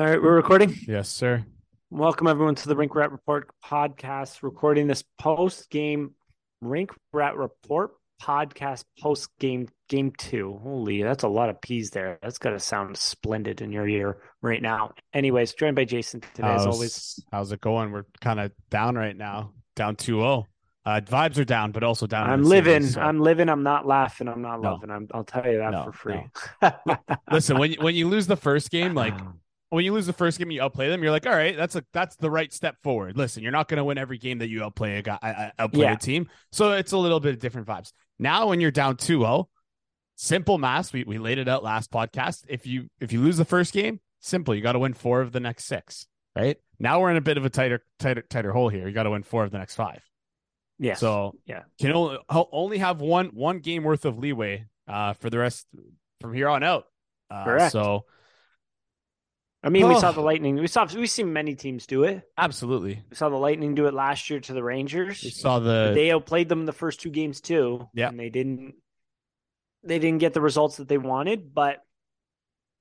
All right, we're recording. Yes, sir. Welcome everyone to the Rink Rat Report podcast. Recording this post game Rink Rat Report podcast post game game two. Holy, that's a lot of P's there. That's got to sound splendid in your ear right now. Anyways, joined by Jason today how's, as always. How's it going? We're kind of down right now, down 2-0. Uh, vibes are down, but also down. I'm living. So. I'm living. I'm not laughing. I'm not no. loving. I'm, I'll tell you that no, for free. No. Listen, when you, when you lose the first game, like when you lose the first game, you outplay them. You're like, all right, that's a that's the right step forward. Listen, you're not going to win every game that you outplay a guy, outplay yeah. a team. So it's a little bit of different vibes. Now, when you're down 2-0, simple math. We we laid it out last podcast. If you if you lose the first game, simple. You got to win four of the next six. Right now, we're in a bit of a tighter tighter tighter hole here. You got to win four of the next five. Yeah. So yeah, can only only have one one game worth of leeway uh, for the rest from here on out. Uh, Correct. So I mean, oh. we saw the Lightning. We saw we've seen many teams do it. Absolutely. We saw the Lightning do it last year to the Rangers. We saw the they outplayed them the first two games too. Yeah, and they didn't they didn't get the results that they wanted, but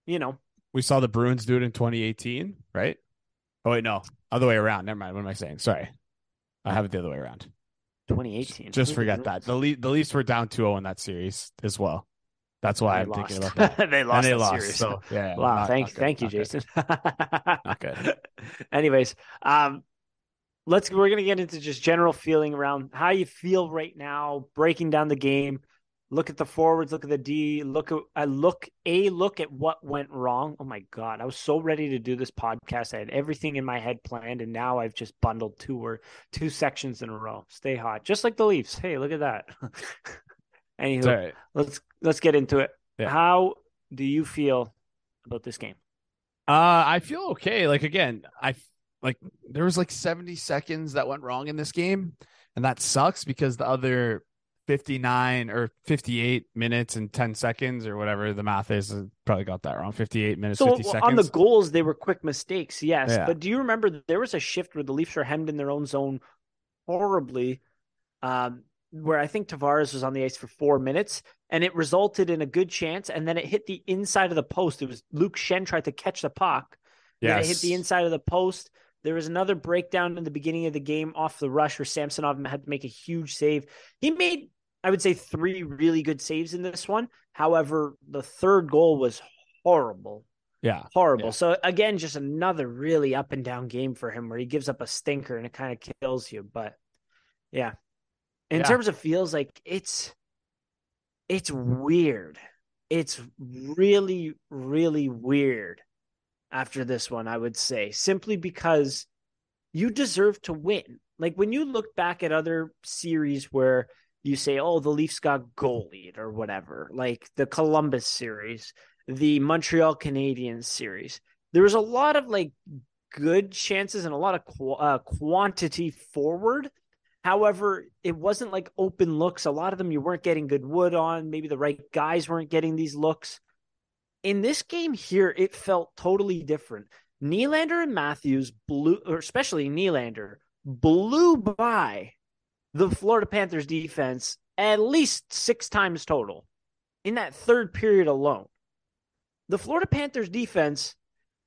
you know. We saw the Bruins do it in 2018, right? Oh wait, no, other way around. Never mind. What am I saying? Sorry, I have it the other way around. 2018. Just forget that. The Le- the Leafs were down 2-0 in that series as well. That's why I'm lost. thinking about that. they lost. And they lost. Series. So yeah. Wow. Not, thank not thank you, Jason. okay. Anyways, um, let's we're gonna get into just general feeling around how you feel right now, breaking down the game. Look at the forwards, look at the D, look at I look a look at what went wrong. Oh my god, I was so ready to do this podcast. I had everything in my head planned, and now I've just bundled two or two sections in a row. Stay hot, just like the Leafs. Hey, look at that. Anywho, right. let's let's get into it. Yeah. How do you feel about this game? Uh, I feel okay. Like again, I like there was like 70 seconds that went wrong in this game, and that sucks because the other 59 or 58 minutes and 10 seconds or whatever the math is, probably got that wrong. 58 minutes, so 50 seconds. On the goals, they were quick mistakes, yes. Yeah. But do you remember there was a shift where the Leafs were hemmed in their own zone horribly? Um, where I think Tavares was on the ice for four minutes and it resulted in a good chance. And then it hit the inside of the post. It was Luke Schenn tried to catch the puck. Yeah, it hit the inside of the post. There was another breakdown in the beginning of the game off the rush where Samsonov had to make a huge save. He made, I would say, three really good saves in this one. However, the third goal was horrible. Yeah. Horrible. Yeah. So again, just another really up and down game for him where he gives up a stinker and it kind of kills you. But yeah, in yeah. terms of feels like it's it's weird. It's really, really weird after this one, I would say, simply because you deserve to win. Like when you look back at other series where you say, oh, the Leafs got goalied or whatever, like the Columbus series, the Montreal Canadiens series, there was a lot of like good chances and a lot of qu- uh, quantity forward However, it wasn't like open looks. A lot of them you weren't getting good wood on. Maybe the right guys weren't getting these looks. In this game here, it felt totally different. Nylander and Matthews blew, or especially Nylander, blew by the Florida Panthers defense at least six times total in that third period alone. The Florida Panthers defense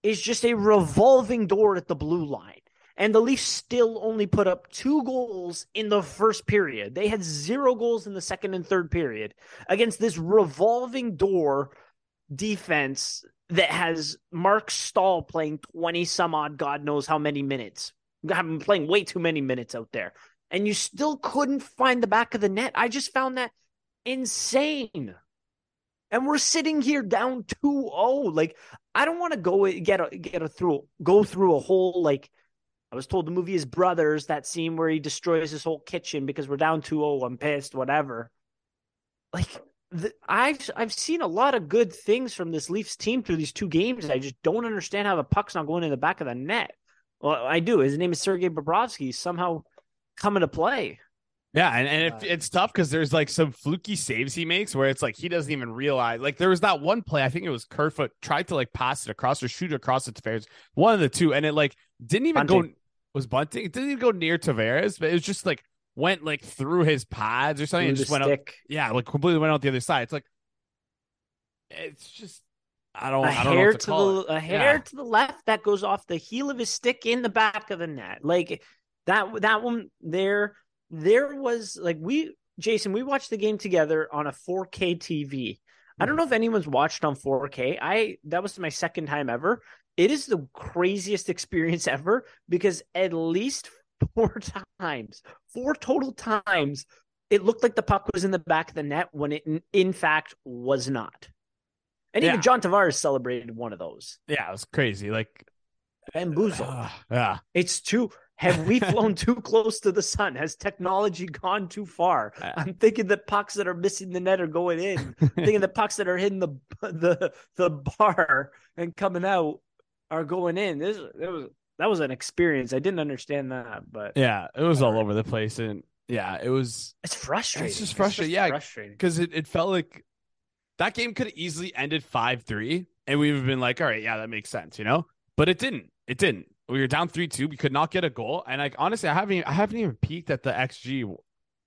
is just a revolving door at the blue line. And the Leafs still only put up two goals in the first period. They had zero goals in the second and third period against this revolving door defense that has Mark Staal playing 20 some odd, God knows how many minutes. I've been playing way too many minutes out there. And you still couldn't find the back of the net. I just found that insane. And we're sitting here down 2-0. Like, I don't want to go get a get a through go through a whole like I was told the movie is Brothers, that scene where he destroys his whole kitchen because we're down 2-0, I'm pissed, whatever. Like the, I've I've seen a lot of good things from this Leafs team through these two games. I just don't understand how the puck's not going in the back of the net. Well, I do. His name is Sergei Bobrovsky. Somehow coming to play. Yeah, and, and it, uh, it's tough because there's like some fluky saves he makes where it's like he doesn't even realize. Like there was that one play, I think it was Kerfoot tried to like pass it across or shoot it across the Tavares, one of the two, and it like didn't even Bunting. go was Bunting. It didn't even go near Tavares, but it was just like went like through his pads or something. and just went stick. out. Yeah, like completely went out the other side. It's like it's just I don't. A I don't hair to, to, the a hair yeah. to the left that goes off the heel of his stick in the back of the net. Like that. That one there. There was like we Jason. We watched the game together on a 4K TV. I don't hmm. know if anyone's watched on 4K. I that was my second time ever. It is the craziest experience ever because at least four times, four total times, it looked like the puck was in the back of the net when it in, fact was not. And even. John Tavares celebrated one of those. Yeah, it was crazy. Like bamboozle. Uh, yeah. It's too have we flown too close to the sun? Has technology gone too far? I'm thinking that pucks that are missing the net are going in. I'm thinking the pucks that are hitting the the the bar and coming out are going in. This it was that was an experience. I didn't understand that, but yeah, it was all over the place, and yeah, it was. It's frustrating. It's just frustrating. It's just yeah, frustrating because it, it felt like that game could have easily ended five three, and we would have been like, all right, yeah, that makes sense, you know. But it didn't. It didn't. We were down three two. We could not get a goal, and like honestly, I haven't. Even, I haven't even peeked at the xG.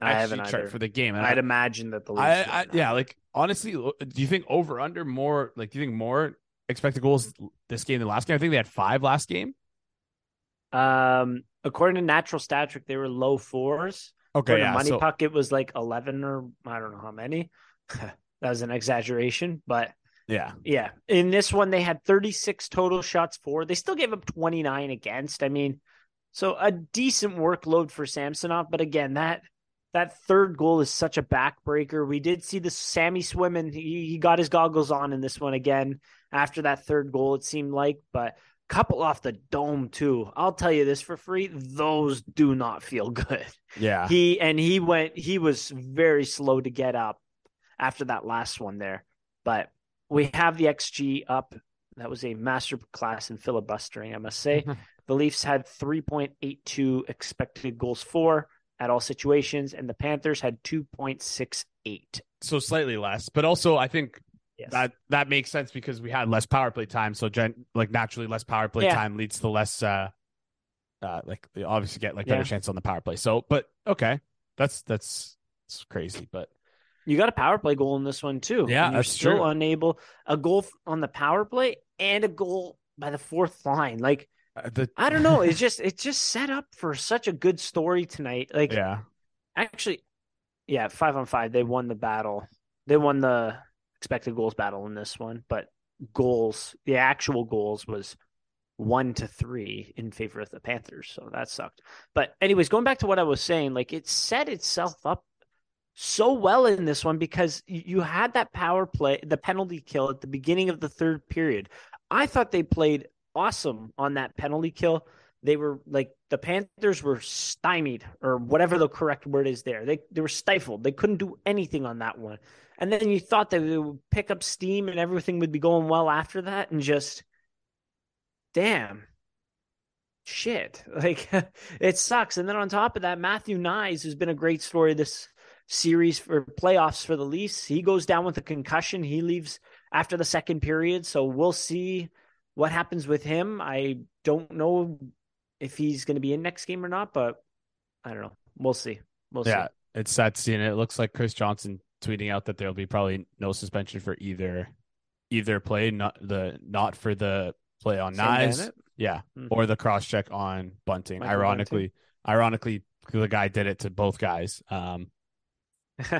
I haven't chart either. for the game. And I'd I, imagine that the I, I yeah, like honestly, do you think over under more? Like, do you think more expected goals this game than last game? I think they had five last game. Um, according to Natural Stat Trick, they were low fours. Okay, yeah, money so... puck, it was like eleven or I don't know how many. that was an exaggeration, but yeah. Yeah. In this one, they had 36 total shots for. They still gave up 29 against. I mean, so a decent workload for Samsonov. But again, that that third goal is such a backbreaker. We did see the Sammy swimming. He, he got his goggles on in this one again after that third goal, it seemed like. But couple off the dome too. I'll tell you this for free, those do not feel good. Yeah. He and he went he was very slow to get up after that last one there. But we have the XG up. That was a master class in filibustering, I must say. the Leafs had 3.82 expected goals for at all situations, and the Panthers had 2.68. So slightly less, but also I think yes. that that makes sense because we had less power play time. So gen- like naturally, less power play yeah. time leads to less. uh uh, like they obviously get like better yeah. chance on the power play. So, but okay, that's that's it's crazy, but you got a power play goal in this one too. Yeah, you're still true. unable a goal on the power play and a goal by the fourth line. Like uh, the... I don't know. It's just it's just set up for such a good story tonight. Like yeah, actually, yeah, five on five. They won the battle. They won the expected goals battle in this one, but goals, the actual goals was one to three in favor of the Panthers. So that sucked. But anyways, going back to what I was saying, like it set itself up so well in this one because you had that power play, the penalty kill at the beginning of the third period. I thought they played awesome on that penalty kill. They were like the Panthers were stymied or whatever the correct word is there. They they were stifled. They couldn't do anything on that one. And then you thought that they would pick up steam and everything would be going well after that and just damn shit. Like it sucks. And then on top of that, Matthew Knies has been a great story this series for playoffs for the Leafs. He goes down with a concussion. He leaves after the second period. So we'll see what happens with him. I don't know if he's going to be in next game or not, but I don't know. We'll see. We'll yeah, see. it's sad seeing it. It looks like Chris Johnston tweeting out that there'll be probably no suspension for either either play, not the not for the play on Knies, yeah, mm-hmm. or the cross check on Bunting. Michael ironically, Bunting. ironically, the guy did it to both guys. Um, uh,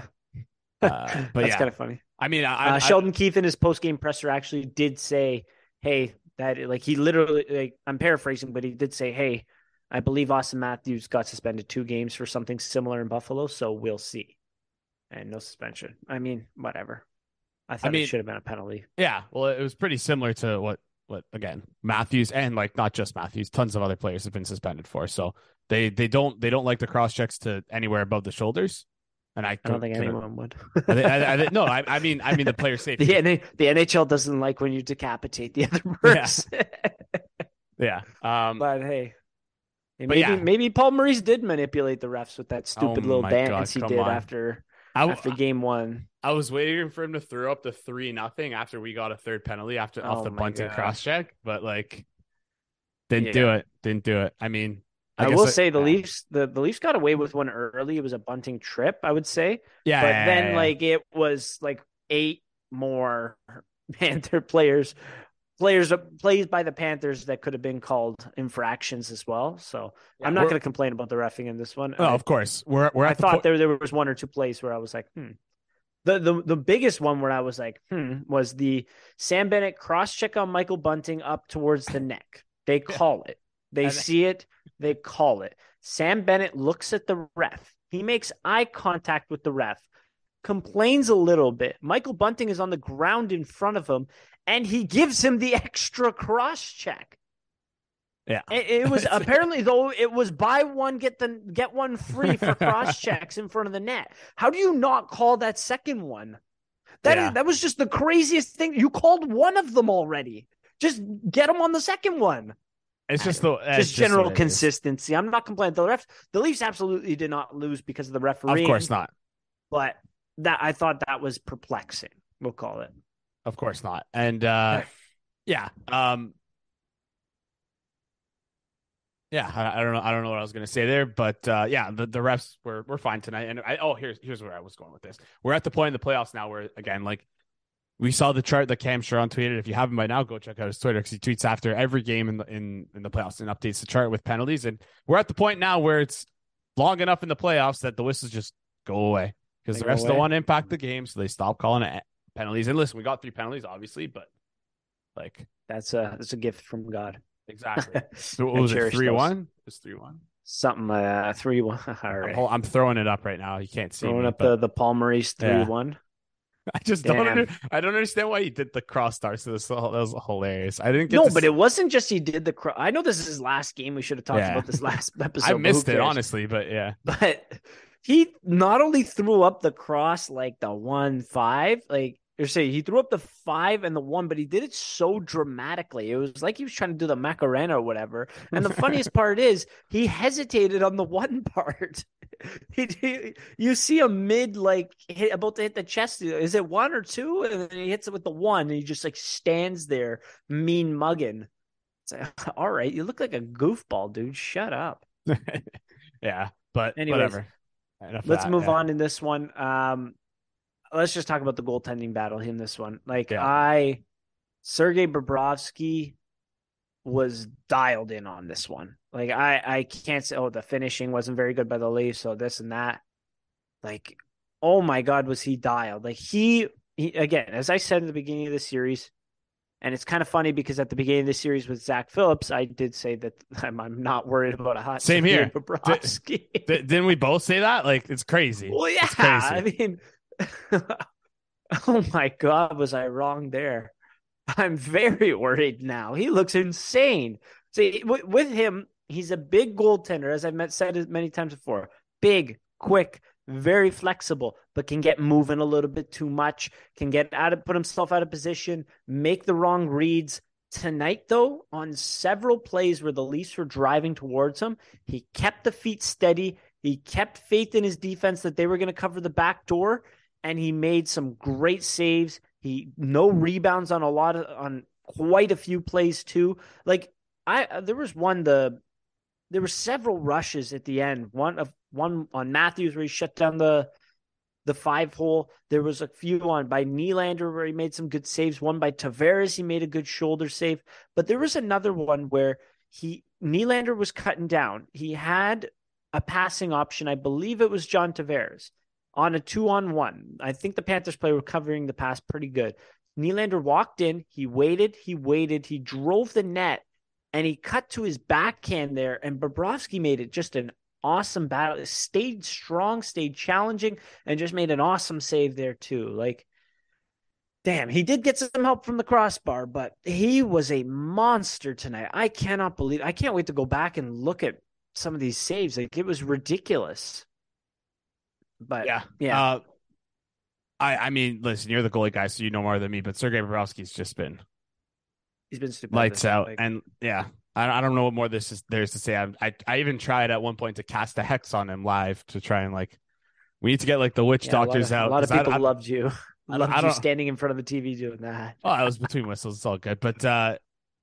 but That's yeah. kind of funny. I mean, I, uh, Sheldon Keefe in his post game presser actually did say, "Hey, that like he literally like I'm paraphrasing, but he did say, "Hey, I believe Auston Matthews got suspended two games for something similar in Buffalo, so we'll see." And no suspension. I mean, whatever. I thought I mean, it should have been a penalty. Yeah, well, it was pretty similar to what what again Matthews and like not just Matthews, tons of other players have been suspended for. So they they don't they don't like the cross checks to anywhere above the shoulders. And I, I don't think anyone would. I, I, no, I, mean, I mean the player safety. The, the NHL doesn't like when you decapitate the other person. Yeah. yeah. Um, but hey, maybe yeah. maybe Paul Maurice did manipulate the refs with that stupid oh little dance God, he did on. after after game one. I was waiting for him to throw up the three nothing after we got a third penalty after oh off the Bunting cross check, but like didn't yeah. do it. Didn't do it. I mean, I, I will say the Leafs the, the Leafs got away with one early. It was a Bunting trip, I would say. Yeah. But yeah, then yeah, like it was like eight more Panther players players plays by the Panthers that could have been called infractions as well. So yeah, I'm not going to complain about the refing in this one. Oh, I, of course. We're, we're I thought po- there there was one or two plays where I was like, hmm. The, the the biggest one where I was like, hmm, was the Sam Bennett cross check on Michael Bunting up towards the neck. They call it. They see it. They call it. Sam Bennett looks at the ref. He makes eye contact with the ref, complains a little bit. Michael Bunting is on the ground in front of him, and he gives him the extra cross check. Yeah. It, was apparently though it was buy one get the get one free for cross checks in front of the net. How do you not call that second one? That yeah. is, that was just the craziest thing. You called one of them already. Just get them on the second one. It's just the just, just general consistency. I'm not complaining. The refs, the Leafs absolutely did not lose because of the referee. Of course not. But that I thought that was perplexing. We'll call it. Of course not. And uh yeah. Um yeah, I, I, don't know. I don't know what I was going to say there, but uh, yeah, the, the refs were were fine tonight. And I, oh, here's here's where I was going with this. We're at the point in the playoffs now where again, like we saw the chart that Cam Charron tweeted. If you haven't by now, go check out his Twitter because he tweets after every game in the in in the playoffs and updates the chart with penalties. And we're at the point now where it's long enough in the playoffs that the whistles just go away because the refs don't want to impact the game, so they stop calling it penalties. And listen, we got three penalties, obviously, but like that's a that's a gift from God. Exactly. so what was it? Three one. It was three one. Something uh three one. All right. I'm, I'm, throwing it up right now. You can't see. Throwing me, up but... the the Paul Maurice three yeah. one. I just Damn. don't. Under, I don't understand why he did the cross stars. So this that was hilarious. I didn't get. No, but see... it wasn't just he did the cross. I know this is his last game. We should have talked yeah. about this last episode. I missed it honestly, but yeah. But he not only threw up the cross like the one five, like you're saying he threw up the five and the one, but he did it so dramatically. It was like he was trying to do the Macarena or whatever. And the funniest part is he hesitated on the one part. he, he, you see a mid like hit, about to hit the chest. Is it one or two? And then he hits it with the one, and he just like stands there, mean mugging. It's like, all right, you look like a goofball, dude. Shut up. yeah, but Anyways, whatever. Let's that, move yeah. on in this one. Um, let's just talk about the goaltending battle in this one. Like yeah. I, Sergei Bobrovsky was dialed in on this one. Like I, I can't say, oh, the finishing wasn't very good by the Leafs, so this and that. Like, oh my God, was he dialed? Like he, he again, as I said in the beginning of the series, and it's kind of funny because at the beginning of the series with Zach Phillips, I did say that I'm, I'm not worried about a hot same here. Bobrovsky. Did, not we both say that? Like it's crazy. Well, yeah. Crazy. I mean, oh my God, was I wrong there? I'm very worried now. He looks insane. See, with him, he's a big goaltender, as I've said many times before. Big, quick, very flexible, but can get moving a little bit too much, can get out of put himself out of position, make the wrong reads. Tonight, though, on several plays where the Leafs were driving towards him, he kept the feet steady. He kept faith in his defense that they were going to cover the back door, and he made some great saves. He no hmm. rebounds on a lot of on quite a few plays too. Like I uh, there was one the there were several rushes at the end. One of one on Matthews where he shut down the the five hole. There was a few on by Nylander where he made some good saves. One by Tavares, he made a good shoulder save. But there was another one where he Nylander was cutting down. He had a passing option. I believe it was John Tavares on a two on one. I think the Panthers play were covering the pass pretty good. Nylander walked in, he waited, he waited, he drove the net, and he cut to his backhand there. And Bobrovsky made it just an awesome battle. It stayed strong, stayed challenging, and just made an awesome save there too. Like, damn, he did get some help from the crossbar, but he was a monster tonight. I cannot believe. I can't wait to go back and look at some of these saves. Like, it was ridiculous. But yeah, yeah. Uh, I I mean, listen, you're the goalie guy, so you know more than me. But Sergei Bobrovsky's just been he's been stupid lights out, like... and yeah, I, I don't know what more this is there's to say. I, I I even tried at one point to cast a hex on him live to try and like we need to get like the witch yeah, doctors a out. A lot of people I, loved you. I, loved you standing in front of the TV doing that. Oh, I was between whistles. It's all good, but uh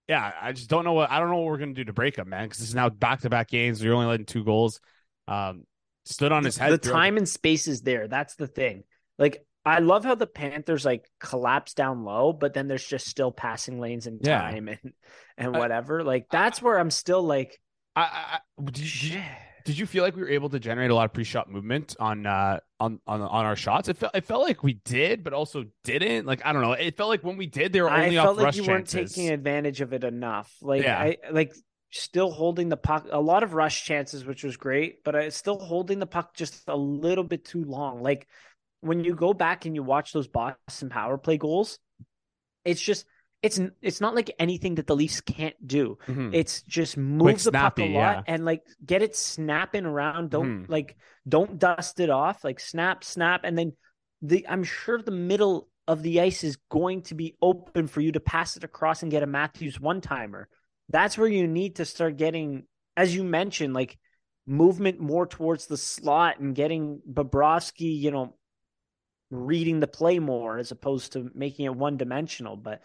yeah, I just don't know what I don't know what we're gonna do to break up, man. Because it's now back to back games. You're only letting two goals. Um, stood on his head. The time and space is there. That's the thing. Like I love how the Panthers like collapse down low, but then there's just still passing lanes and time and and whatever. I, like that's where I'm still like, I, I did, you, did you feel like we were able to generate a lot of pre-shot movement on uh on on on our shots? It felt it felt like we did, but also didn't. Like I don't know. It felt like when we did, they were only I felt like you chances. weren't taking advantage of it enough. Like yeah. I like still holding the puck a lot of rush chances which was great but I still holding the puck just a little bit too long like when you go back and you watch those Boston power play goals it's just it's it's not like anything that the Leafs can't do. Mm-hmm. It's just move Quick, the snappy, puck a lot yeah. and like get it snapping around. Don't mm-hmm. like don't dust it off. Like snap, snap, and then the I'm sure the middle of the ice is going to be open for you to pass it across and get a Matthews one timer that's where you need to start getting, as you mentioned, like movement more towards the slot and getting Bobrovsky, you know, reading the play more as opposed to making it one dimensional. But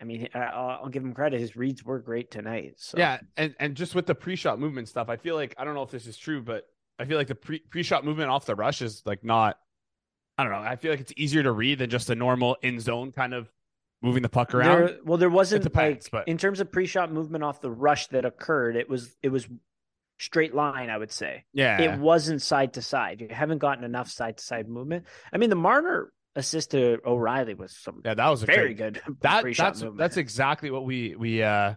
I mean, I'll, give him credit. His reads were great tonight. So. Yeah, and and just with the pre-shot movement stuff, I feel like I don't know if this is true, but I feel like the pre pre-shot movement off the rush is like not. I don't know. I feel like it's easier to read than just a normal in zone kind of moving the puck around. There, well, there wasn't depends, like but... in terms of pre-shot movement off the rush that occurred. It was it was straight line. I would say. Yeah, it wasn't side to side. You haven't gotten enough side to side movement. I mean, the Marner assist to O'Reilly was some. Yeah, that was very great, good. That that's movement. that's exactly what we we uh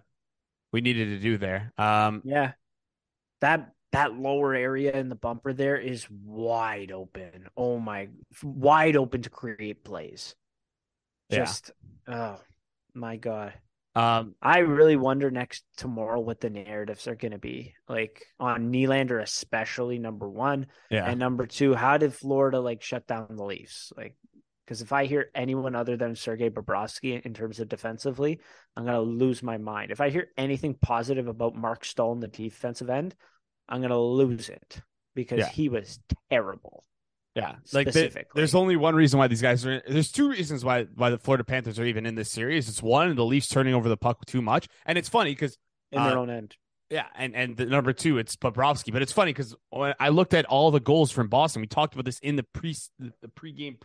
we needed to do there. Um, yeah, that that lower area in the bumper there is wide open. Oh my, wide open to create plays. Just yeah. oh my god. Um, I really wonder next tomorrow what the narratives are going to be like on Nylander, especially number one, yeah, and number two. How did Florida like shut down the Leafs? Like, because if I hear anyone other than Sergei Bobrovsky in terms of defensively, I'm going to lose my mind. If I hear anything positive about Mark Staal in the defensive end, I'm going to lose it because yeah. he was terrible. Yeah, like the, there's only one reason why these guys are. In, there's two reasons why why the Florida Panthers are even in this series. It's one, the Leafs turning over the puck too much, and it's funny because in uh, their own end. Yeah, and and the number two, it's Bobrovsky. But it's funny because I looked at all the goals from Boston, we talked about this in the pre the pregame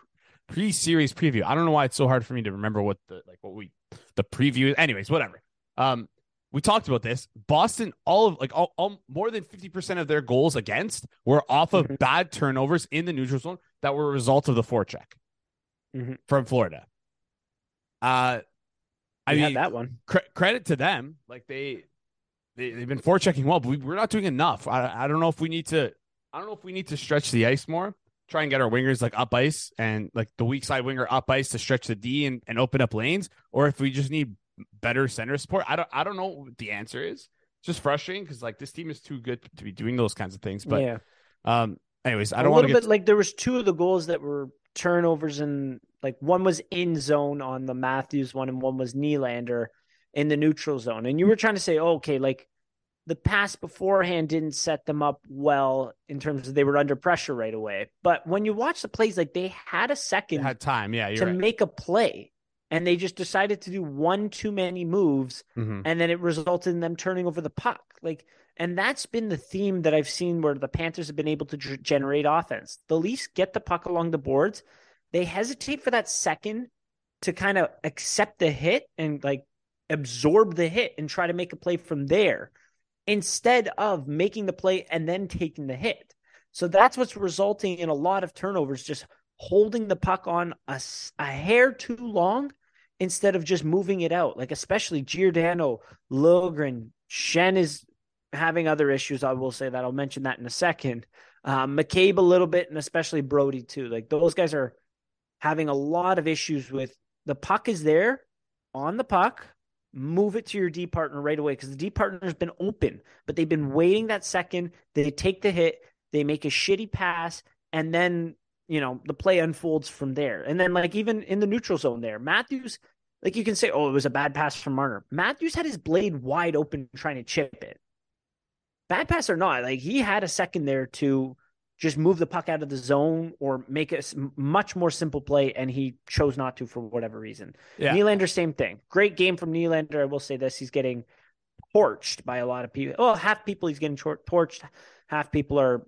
pre series preview. I don't know why it's so hard for me to remember what the like what we the preview. Anyways, whatever. Um, we talked about this. Boston, all of like all, all more than 50% of their goals against were off of mm-hmm. bad turnovers in the neutral zone that were a result of the forecheck mm-hmm. from Florida. Uh I we mean that one. Cre- credit to them. Like they they they've been forechecking well, but we, we're not doing enough. I I don't know if we need to I don't know if we need to stretch the ice more. Try and get our wingers like up ice and like the weak side winger up ice to stretch the D and, and open up lanes, or if we just need better center support? I don't I don't know what the answer is. It's just frustrating because like this team is too good to be doing those kinds of things. But yeah. um anyways, I don't want to get like there was two of the goals that were turnovers and like one was in zone on the Matthews one and one was Nylander in the neutral zone. And you were trying to say, oh, okay, like the pass beforehand didn't set them up well in terms of they were under pressure right away. But when you watch the plays, like they had a second, they had time, yeah, to right. make a play and they just decided to do one too many moves mm-hmm. and then it resulted in them turning over the puck. Like and that's been the theme that i've seen where the panthers have been able to g- generate offense. The leafs get the puck along the boards. They hesitate for that second to kind of accept the hit and like absorb the hit and try to make a play from there instead of making the play and then taking the hit. So that's what's resulting in a lot of turnovers just holding the puck on a, a hair too long instead of just moving it out. Like especially Giordano, Liljegren, Schenn is having other issues. I will say that I'll mention that in a second. Um, McCabe a little bit, and especially Brodie too. Like those guys are having a lot of issues with the puck is there on the puck. Move it to your D partner right away because the D partner has been open, but they've been waiting that second. They take the hit, they make a shitty pass, and then you know, the play unfolds from there. And then, like, even in the neutral zone there, Matthews, like, you can say, oh, it was a bad pass from Marner. Matthews had his blade wide open trying to chip it. Bad pass or not, like, he had a second there to just move the puck out of the zone or make a much more simple play, and he chose not to for whatever reason. Yeah. Nylander, same thing. Great game from Nylander. I will say this: he's getting torched by a lot of people. Well, half people he's getting torched, half people are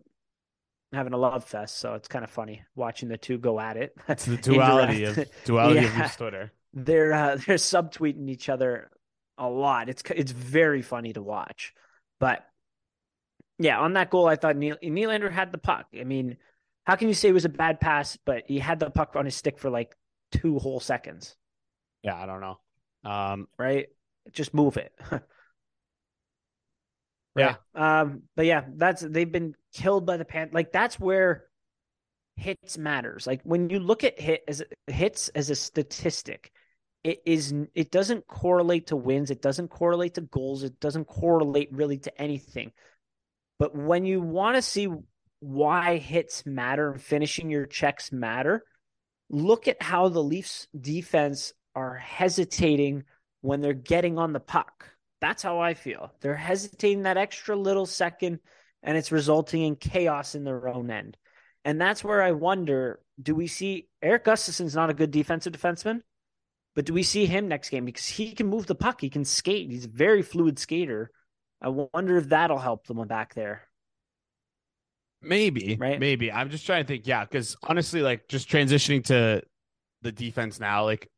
having a love fest, so it's kind of funny watching the two go at it. It's the duality of duality yeah. of Twitter. They're uh, they're subtweeting each other a lot. It's it's very funny to watch. But yeah, on that goal, I thought Neil, Nylander had the puck. I mean, how can you say it was a bad pass, but he had the puck on his stick for like two whole seconds? Yeah, I don't know. Um, right? Just move it. right? Yeah. Um, but yeah, that's they've been killed by the pan. Like that's where hits matters. Like when you look at hit as hits as a statistic, it is it doesn't correlate to wins, it doesn't correlate to goals, it doesn't correlate really to anything. But when you want to see why hits matter and finishing your checks matter, look at how the Leafs defense are hesitating when they're getting on the puck. That's how I feel. They're hesitating that extra little second and it's resulting in chaos in their own end. And that's where I wonder do we see Erik Gustafsson's not a good defensive defenseman, but do we see him next game? Because he can move the puck, he can skate, he's a very fluid skater. I wonder if that'll help them back there. Maybe, right? Maybe. I'm just trying to think. Yeah, because honestly, like just transitioning to the defense now, like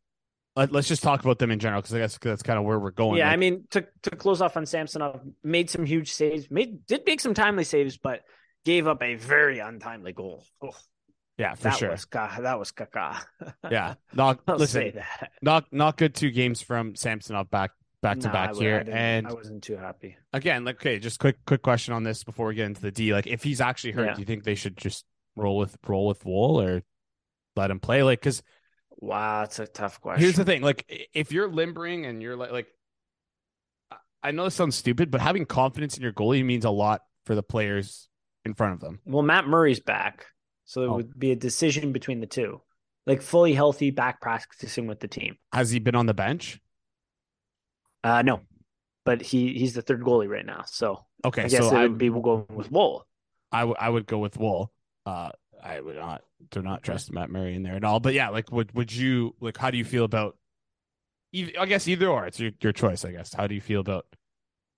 let, us just talk about them in general because I guess that's kind of where we're going. Yeah, like, I mean to to close off on Samsonov, made some huge saves, made did make some timely saves, but gave up a very untimely goal. Oh, yeah, for that sure. Was, that was caca. yeah, not listen, not not good. Two games from Samsonov back back to no, back here, I and I wasn't too happy. Again, like okay, just quick quick question on this before we get into the D. Like, if he's actually hurt, yeah. do you think they should just roll with roll with Woll or let him play? Like, because wow, that's a tough question. Here's the thing: like, if you're limbering and you're like like. I know this sounds stupid, but having confidence in your goalie means a lot for the players in front of them. Well, Matt Murray's back, so it oh. would be a decision between the two, like fully healthy, back practicing with the team. Has he been on the bench? Uh, no, but he he's the third goalie right now. So okay, I guess so it would be going with Woll. I, w- I would go with Woll. Uh, I would not do not trust Matt Murray in there at all. But yeah, like would would you like? How do you feel about? I guess either or. It's your your choice. I guess. How do you feel about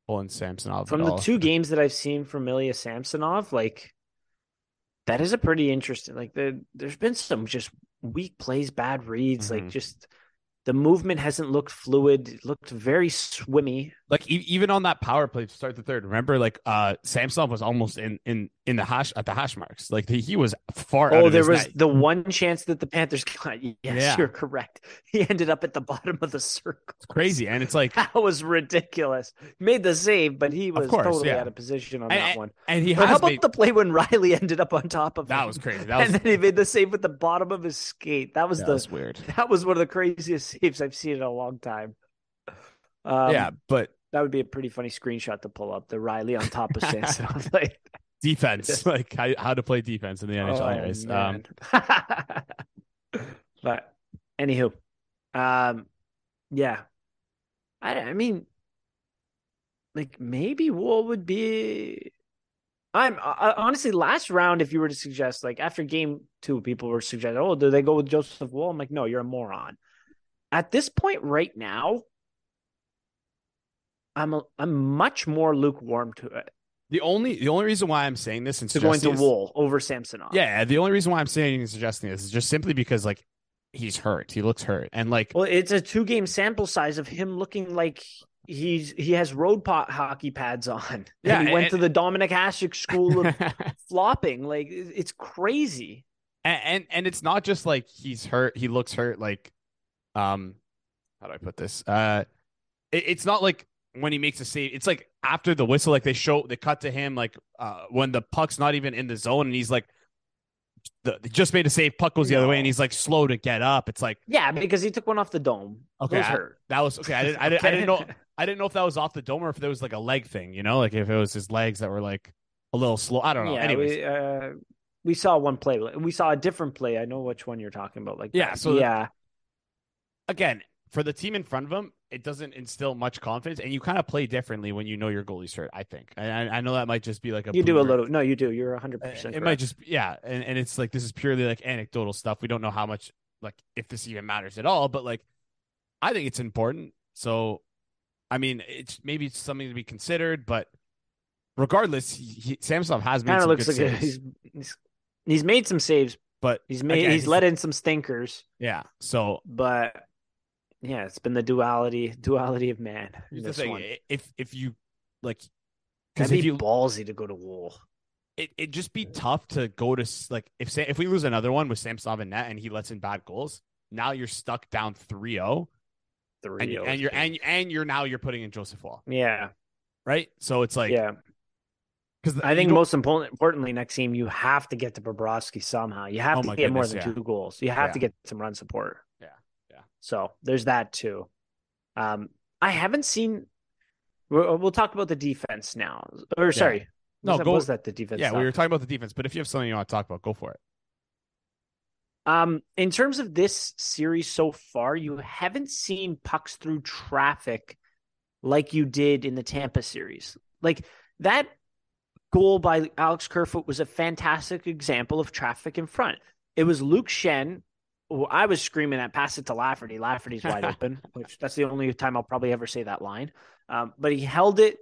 pulling Samsonov. From the two games that I've seen from Ilya Samsonov, like that is a pretty interesting. Like the, there's been some just weak plays, bad reads, mm-hmm. like just the movement hasn't looked fluid. It looked very swimmy. Like e- even on that power play to start the third, remember like uh Samsonov was almost in in in the hash at the hash marks. Like the, he was far. Oh, there was net. the one chance that the Panthers got. Yes, yeah. you're correct. He ended up at the bottom of the circle. It's crazy, and it's like that was ridiculous. Made the save, but he was course, totally yeah. out of position on and, that one. And he but how about made... the play when Rielly ended up on top of that him? was crazy. That was... and then he made the save with the bottom of his skate. That was that the was weird. That was one of the craziest saves I've seen in a long time. Um, yeah, but that would be a pretty funny screenshot to pull up. The Rielly on top of Samsonov. like defense, like how, how to play defense in the NHL. Oh, um, but anywho, um, yeah, I, I mean, like maybe Woll would be. I'm uh, honestly last round. If you were to suggest, like after game two, people were suggesting, "Oh, do they go with Joseph Woll?" I'm like, "No, you're a moron." At this point, right now, I'm a, I'm much more lukewarm to it. The only the only reason why I'm saying this and to going to Woll over Samsonov. Yeah, the only reason why I'm saying and suggesting this is just simply because like he's hurt. He looks hurt, and like well, it's a two game sample size of him looking like he's he has road pot hockey pads on. Yeah, and he went and, to the Dominik Hasek school of flopping. Like it's crazy. And, and and it's not just like he's hurt. He looks hurt. Like, um, how do I put this? Uh, it, it's not like when he makes a save, it's like after the whistle, like they show, they cut to him, like uh, when the puck's not even in the zone, and he's like, the, just made a save, puck goes the no. other way, and he's like slow to get up. It's like, yeah, because he took one off the dome. Okay, hurt. that was okay. I didn't, I, didn't, I didn't know, I didn't know if that was off the dome or if there was like a leg thing, you know, like if it was his legs that were like a little slow. I don't know. Yeah, Anyways, we, uh, we saw one play. We saw a different play. I know which one you're talking about. Like, yeah, so yeah. Again, for the team in front of him, it doesn't instill much confidence, and you kind of play differently when you know your goalie's hurt. I think. I, I know that might just be like a you do a little. No, you do. You're 100. Uh, percent It might just yeah, and and it's like this is purely like anecdotal stuff. We don't know how much like if this even matters at all, but like I think it's important. So, I mean, it's maybe it's something to be considered, but regardless, he, Samsonov has made kind of looks like he's, he's He's made some saves, but he's made again, he's, he's let in some stinkers. Yeah. So, but yeah, it's been the duality duality of man. The thing: one. if if you like, because if you ballsy to go to Woll, it it just be tough to go to like if if we lose another one with Samsonov and net and he lets in bad goals, now you're stuck down 3-0. 3 and, oh and you're and and you're now you're putting in Joseph Woll. Yeah. Right? So it's like Yeah. Because I think most important, importantly, next game you have to get to Bobrovsky somehow. You have oh to get goodness, more than yeah. two goals. You have yeah. to get some run support. Yeah, yeah. So there's that too. Um, I haven't seen. We'll, we'll talk about the defense now. Or sorry, no, was that, go, was that the defense? Yeah, stuff? we were talking about the defense. But if you have something you want to talk about, go for it. Um, in terms of this series so far, you haven't seen pucks through traffic like you did in the Tampa series. Like that goal by Alex Kerfoot was a fantastic example of traffic in front. It was Luke Schenn. I was screaming at pass it to Lafferty. Lafferty's wide open, which that's the only time I'll probably ever say that line. Um, but he held it,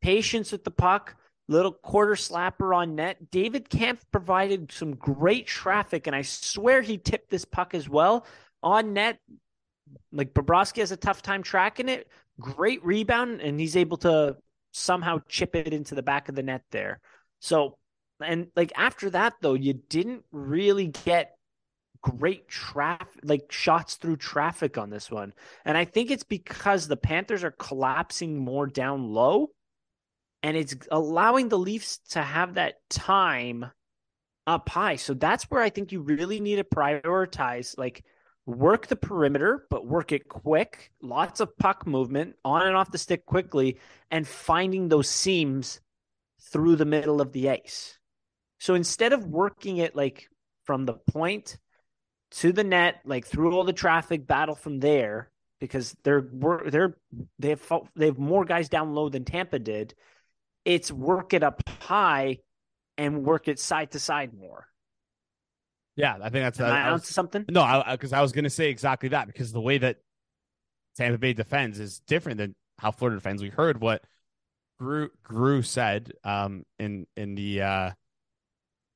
patience with the puck, little quarter slapper on net. David Kampf provided some great traffic, and I swear he tipped this puck as well on net. Like Bobrovsky has a tough time tracking it. Great rebound, and he's able to somehow chip it into the back of the net there. So, and like after that, though, you didn't really get great traffic, like shots through traffic on this one. And I think it's because the Panthers are collapsing more down low and it's allowing the Leafs to have that time up high. So that's where I think you really need to prioritize like work the perimeter, but work it quick, lots of puck movement on and off the stick quickly, and finding those seams through the middle of the ice. So instead of working it like from the point to the net, like through all the traffic battle from there, because they're they're they have they have more guys down low than Tampa did. It's work it up high and work it side to side more. Yeah, I think that's Am I, I was, something. No, because I, I, was going to say exactly that because the way that Tampa Bay defends is different than how Florida defends. We heard what Gru Gru said um, in in the uh,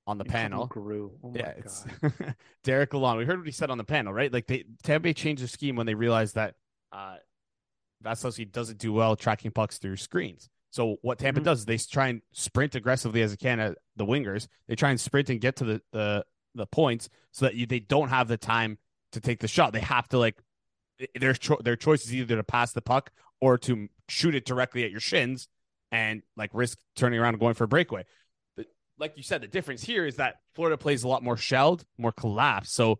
on the panel. Gru, oh yeah, it's Derek Lalonde. We heard what he said on the panel, right? Like they Tampa Bay changed the scheme when they realized that uh, Vasilevskiy doesn't do well tracking pucks through screens. So what Tampa mm-hmm. does is they try and sprint aggressively as they can at the wingers. They try and sprint and get to the the the points so that you, they don't have the time to take the shot. They have to like their cho- their choice is either to pass the puck or to shoot it directly at your shins and like risk turning around and going for a breakaway. Like you said, the difference here is that Florida plays a lot more shelled, more collapsed. So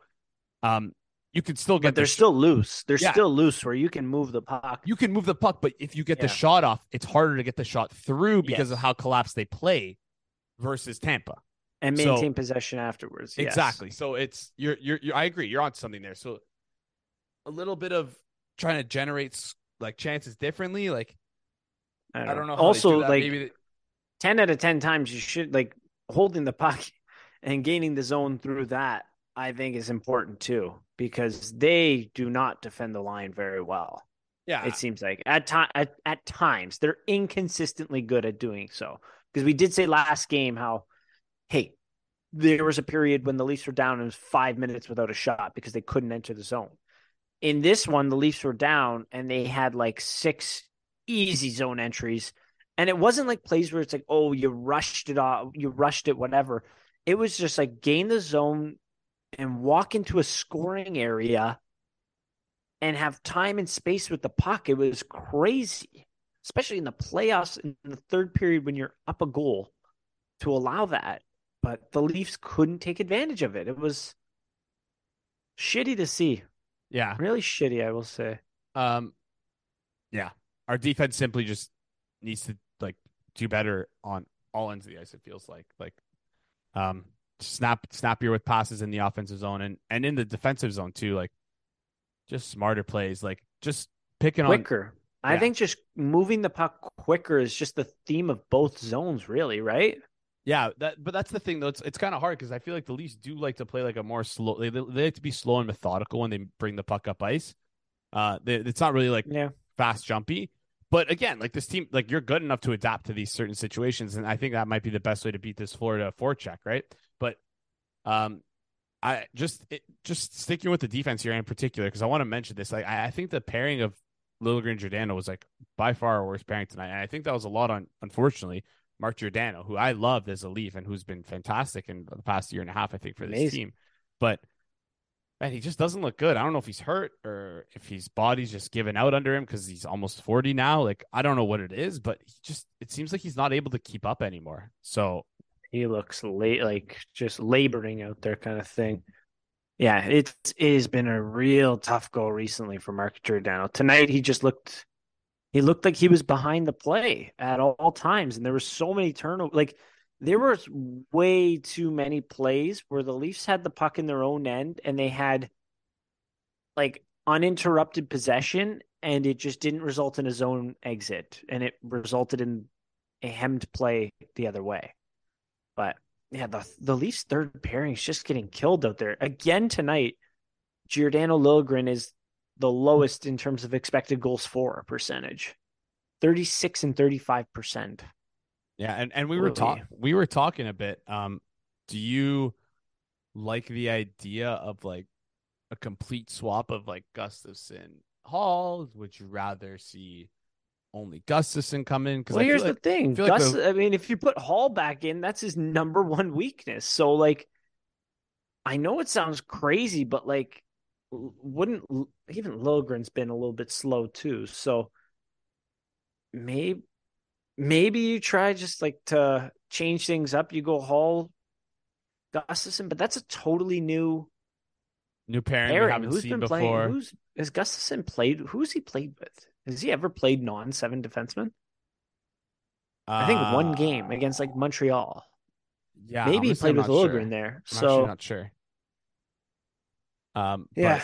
um you can still get but they're sh- still loose. They're yeah. still loose where you can move the puck. You can move the puck, but if you get yeah. the shot off, it's harder to get the shot through because yes. of how collapsed they play versus Tampa and maintain so, possession afterwards. Yes. Exactly. So it's you're, you're you're I agree. You're on something there. So a little bit of trying to generate like chances differently. Like I don't, I don't know. also, like Maybe ten out of ten times you should like holding the puck and gaining the zone through that. I think is important too because they do not defend the line very well. Yeah, it seems like at time at, at times they're inconsistently good at doing so. Because we did say last game how hey, there was a period when the Leafs were down and it was five minutes without a shot because they couldn't enter the zone. In this one, the Leafs were down and they had like six easy zone entries. And it wasn't like plays where it's like, oh, you rushed it off, you rushed it, whatever. It was just like gain the zone and walk into a scoring area and have time and space with the puck. It was crazy, especially in the playoffs in the third period when you're up a goal to allow that but the Leafs couldn't take advantage of it. It was shitty to see. Yeah. Really shitty, I will say. Um yeah. Our defense simply just needs to do better on all ends of the ice, it feels like. Like um snap snappier with passes in the offensive zone and, and in the defensive zone too. Like just smarter plays, like just picking quicker. on quicker. I think just moving the puck quicker is just the theme of both zones, really, right? Yeah, that but that's the thing though. It's it's kind of hard because I feel like the Leafs do like to play like a more slow. They, they like to be slow and methodical when they bring the puck up ice. Uh, they, it's not really like yeah. fast jumpy. But again, like this team, like you're good enough to adapt to these certain situations, and I think that might be the best way to beat this Florida forecheck, right? But Um, I just it, just sticking with the defense here in particular because I want to mention this. Like I, I think the pairing of Liljegren Giordano was like by far our worst pairing tonight, and I think that was a lot on unfortunately Mark Giordano, who I loved as a Leaf and who's been fantastic in the past year and a half, I think, for this Amazing. team. But man, he just doesn't look good. I don't know if he's hurt or if his body's just given out under him because he's almost 40 now. Like, I don't know what it is, but he just, it seems like he's not able to keep up anymore. So he looks late, like just laboring out there kind of thing. Yeah, it's, it has been a real tough go recently for Mark Giordano. Tonight, he just looked, he looked like he was behind the play at all, all times. And there were so many turnovers. Like, there was way too many plays where the Leafs had the puck in their own end and they had like uninterrupted possession and it just didn't result in a zone exit and it resulted in a hemmed play the other way. But yeah, the the Leafs third pairing is just getting killed out there. Again tonight, Giordano Liljegren is the lowest in terms of expected goals for a percentage. 36 and 35%. Yeah, and, and we were talking we were talking a bit. Um, do you like the idea of like a complete swap of like Gustafsson Hall? Would you rather see only Gustafsson come in? Because well, here's the thing, I, Gus. Like the... I mean, if you put Hall back in, that's his number one weakness. So like, I know it sounds crazy, but like, wouldn't even Liljegren's been a little bit slow too. So maybe maybe you try just like to change things up. You go Hall, Gustafsson, but that's a totally new new pairing, pairing. who's seen been before. Playing, who's has Gustafsson played? Who's he played with? Has he ever played non seven defenseman? Uh, I think one game uh, against like Montreal. Yeah, maybe he played with Liljegren sure. there. I'm so not sure. Um, yeah.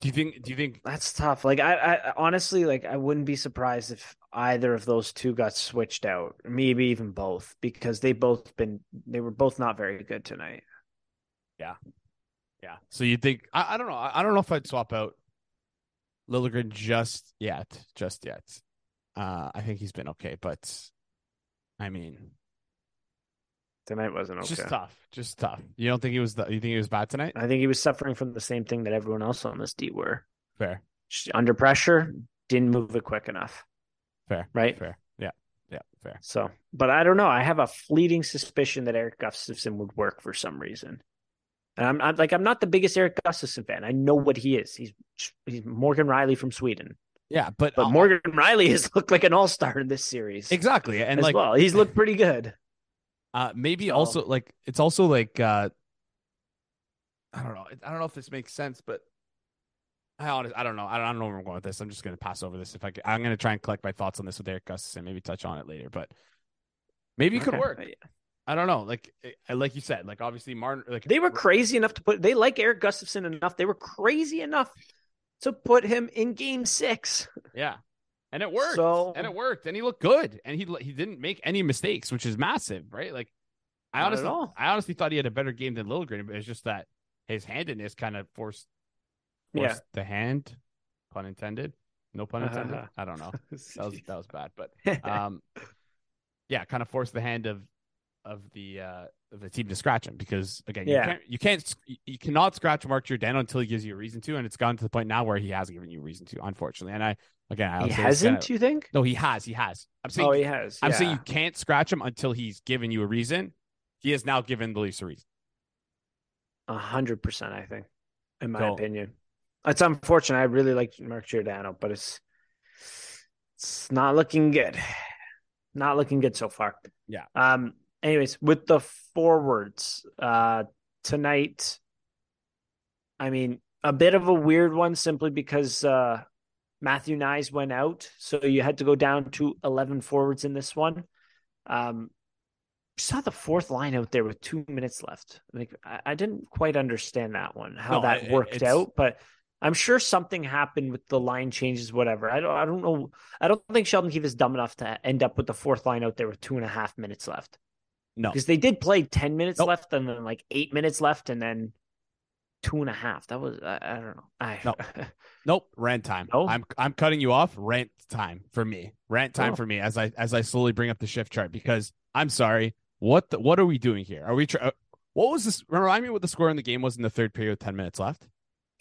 Do you think? Do you think that's tough? Like, I, I honestly, like, I wouldn't be surprised if either of those two got switched out, maybe even both, because they both been they were both not very good tonight. Yeah, yeah. So you think I, I don't know I, I don't know if I'd swap out Liljegren just yet, just yet. Uh, I think he's been okay, but I mean, tonight wasn't okay. Just tough, just tough. You don't think he was? The, you think he was bad tonight? I think he was suffering from the same thing that everyone else on this D were. Fair. Just under pressure, didn't move it quick enough. Fair. Right? Fair. Yeah. Yeah. Fair. So, but I don't know. I have a fleeting suspicion that Erik Gustafsson would work for some reason. And I'm, I'm like, I'm not the biggest Erik Gustafsson fan. I know what he is. He's he's Morgan Rielly from Sweden. Yeah, but but Morgan Rielly has looked like an all star in this series. Exactly, and like well, he's looked pretty good. Uh, maybe so. also like it's also like uh, I don't know. I don't know if this makes sense, but I honestly, I don't know. I don't, I don't know where I'm going with this. I'm just going to pass over this. If I, I'm going to try and collect my thoughts on this with Erik Gustafsson. Maybe touch on it later, but maybe it okay. could work. I don't know. Like, like you said, like obviously Martin. Like they were crazy enough to put. They like Erik Gustafsson enough. They were crazy enough to put him in Game Six. Yeah, and it worked. So, and it worked, and he looked good, and he he didn't make any mistakes, which is massive, right? Like, I honestly, I honestly thought he had a better game than Liljegren, but it's just that his handedness kind of forced yeah. the hand, pun intended. No pun intended. Uh, I don't know. That was that was bad, but um, yeah, kind of forced the hand of of the uh of the team to scratch him because again, yeah. you can't you can't you cannot scratch Mark Giordano until he gives you a reason to, and it's gotten to the point now where he has given you a reason to, unfortunately. And I again, I he hasn't. Kinda, you think? No, he has. He has. I'm saying. Oh, he has. I'm saying you can't scratch him until he's given you a reason. He has now given the Leafs a reason. A hundred percent, I think, in my opinion. It's unfortunate. I really like Mark Giordano, but it's it's not looking good. Not looking good so far. Yeah. Um. Anyways, with the forwards, uh, tonight, I mean, a bit of a weird one simply because uh, Matthew Knies went out, so you had to go down to eleven forwards in this one. Um, saw the fourth line out there with two minutes left. Like I, I didn't quite understand that one, how no, that worked out, but I'm sure something happened with the line changes, whatever. I don't I don't know. I don't think Sheldon Keefe is dumb enough to end up with the fourth line out there with two and a half minutes left. No. Because they did play ten minutes nope. left and then like eight minutes left and then two and a half. That was I, I don't know. I nope. nope. Rant time. No? I'm I'm cutting you off. Rant time for me. Rant time oh. for me as I as I slowly bring up the shift chart because I'm sorry. What the, what are we doing here? Are we trying? Uh, what was this? Remind me what the score in the game was in the third period with 10 minutes left.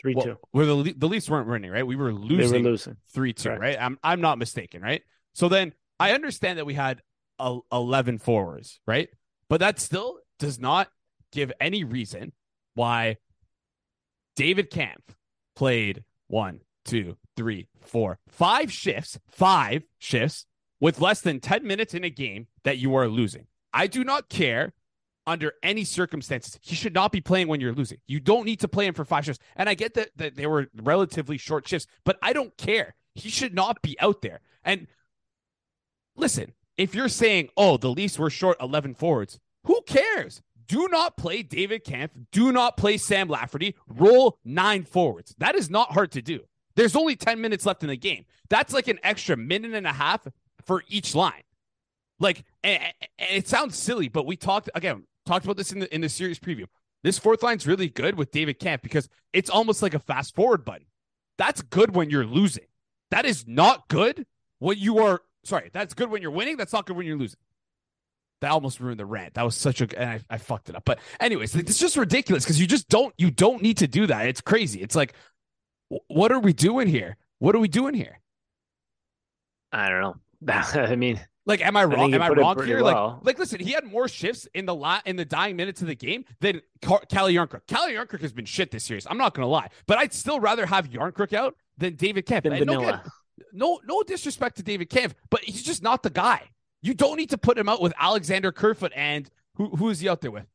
Three well, two. Where the the Leafs weren't winning, right? We were losing. They were losing three two, right? I'm I'm not mistaken, right? So then I understand that we had a, 11 forwards, right? But that still does not give any reason why David Kampf played one, two, three, four, five shifts, five shifts with less than 10 minutes in a game that you are losing. I do not care under any circumstances. He should not be playing when you're losing. You don't need to play him for five shifts. And I get that, that they were relatively short shifts, but I don't care. He should not be out there. And listen, if you're saying, oh, the Leafs were short 11 forwards, who cares? Do not play David Kampf. Do not play Sam Lafferty. Roll nine forwards. That is not hard to do. There's only 10 minutes left in the game. That's like an extra minute and a half for each line. Like, and, it sounds silly, but we talked again, talked about this in the in the series preview. This fourth line's really good with David Kampf because it's almost like a fast forward button. That's good when you're losing. That is not good when you are sorry. That's good when you're winning. That's not good when you're losing. That almost ruined the rant. That was such a and I, I fucked it up. But anyways, it's just ridiculous because you just don't you don't need to do that. It's crazy. It's like, what are we doing here? What are we doing here? I don't know. I mean, like, am I wrong? I am I wrong here? Well. Like, like, listen, he had more shifts in the lot in the dying minutes of the game than Car- Calle Jarnkrok. Calle Jarnkrok has been shit this series. I'm not gonna lie, but I'd still rather have Jarnkrok out than David. Than vanilla. No, no, no disrespect to David Kampf, but he's just not the guy. You don't need to put him out with Alexander Kerfoot and who who is he out there with?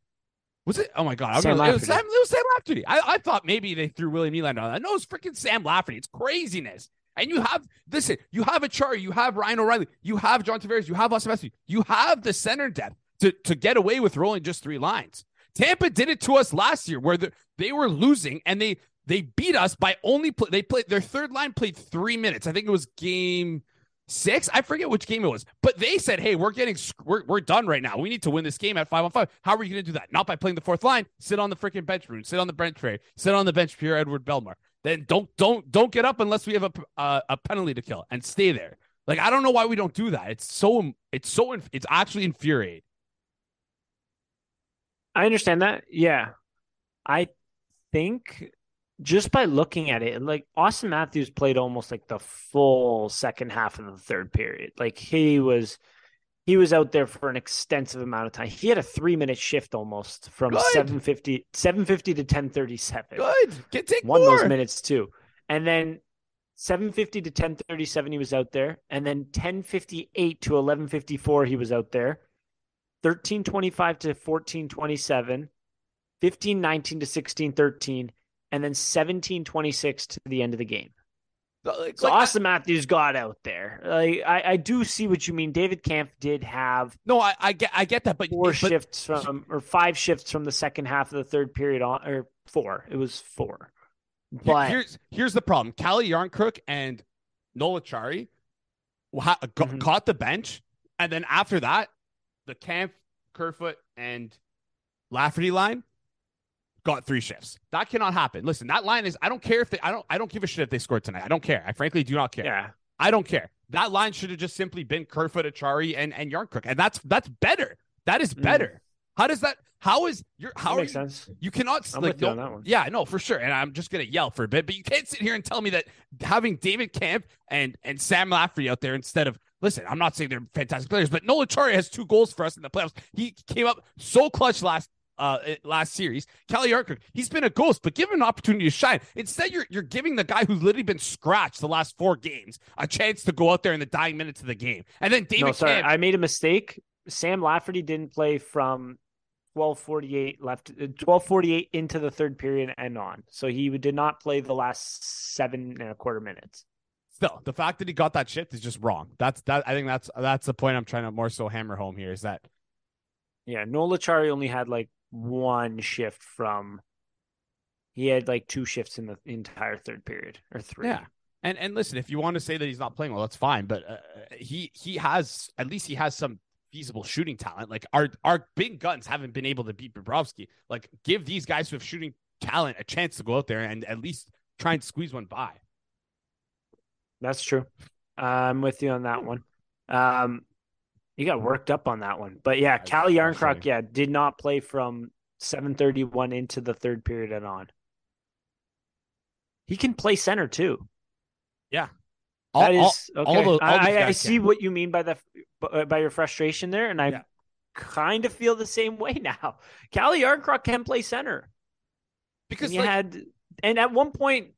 Was it? Oh my god! Sam it, was Sam, it was Sam Lafferty. I, I thought maybe they threw William Nylander on that. No, it's freaking Sam Lafferty. It's craziness. And you have listen, you have Acciari, you have Ryan O'Reilly, you have John Tavares, you have Vasilevskiy, you have the center depth to, to get away with rolling just three lines. Tampa did it to us last year where the, they were losing and they they beat us by only play, they played their third line played three minutes. I think it was game six. I forget which game it was, but they said, "Hey, we're getting we're, we're done right now. We need to win this game at five on five. How are you going to do that? Not by playing the fourth line. Sit on the freaking bench, room. Sit on the bench tray. Sit on the bench, Pierre Edward Bellemare. Then don't don't don't get up unless we have a a penalty to kill and stay there. Like I don't know why we don't do that. It's so it's so it's actually infuriating. I understand that. Yeah, I think just by looking at it, like Auston Matthews played almost like the full second half of the third period. Like he was he was out there for an extensive amount of time. He had a three minute shift almost from Good. 750, 750 to 1037. Good. Get take one more. of those minutes too. And then 750 to 1037 he was out there. And then 1058 to 1154 he was out there. 1325 to 1427. 1519 to 1613 and then 1726 to the end of the game. Like, so like, Auston Matthews got out there. Like, I, I do see what you mean. David Kampf did have no, I, I get I get that, but four but, shifts from or five shifts from the second half of the third period on or four. It was four. But here's here's the problem: Calle Jarnkrok and ha- mm-hmm. caught the bench, and then after that, the Kampf, Kerfoot, and Lafferty line got three shifts. That cannot happen. Listen, that line is I don't care if they I don't I don't give a shit if they scored tonight. I don't care. I frankly do not care. Yeah. I don't care. That line should have just simply been Kerfoot, Acciari, and and Jarnkrok. And that's that's better. That is mm. better. Mm. How does that how is your how that makes you, sense? You cannot I'm like no, Yeah, no, for sure. And I'm just gonna yell for a bit, but you can't sit here and tell me that having David Kampf and and Sam Lafferty out there instead of listen, I'm not saying they're fantastic players, but Noel Acciari has two goals for us in the playoffs. He came up so clutch last uh, last series. Calle Jarnkrok, he's been a ghost, but give him an opportunity to shine. Instead, you're you're giving the guy who's literally been scratched the last four games a chance to go out there in the dying minutes of the game. And then David, no, sorry, Kampf, I made a mistake. Sam Lafferty didn't play from 1248 left 1248 uh, into the third period and on. So he did not play the last seven and a quarter minutes. Still, the fact that he got that shift is just wrong. That's that I think that's that's the point I'm trying to more so hammer home here is that yeah, Noel Acciari only had like one shift from he had like two shifts in the entire third period or three. Yeah. And and listen, if you want to say that he's not playing well, that's fine. But uh, he he has at least he has some feasible shooting talent. Like our our big guns haven't been able to beat Bobrovsky. Like give these guys who have shooting talent a chance to go out there and at least try and squeeze one by. That's true. I'm with you on that one. Um, you got worked up on that one. But yeah, Calle Jarnkrok, yeah, did not play from 731 into the third period and on. He can play center too. Yeah. All, that is all, okay. All those, I, I see what you mean by the by your frustration there, and I yeah. kind of feel the same way now. Calle Jarnkrok can play center because you like, had, and at one point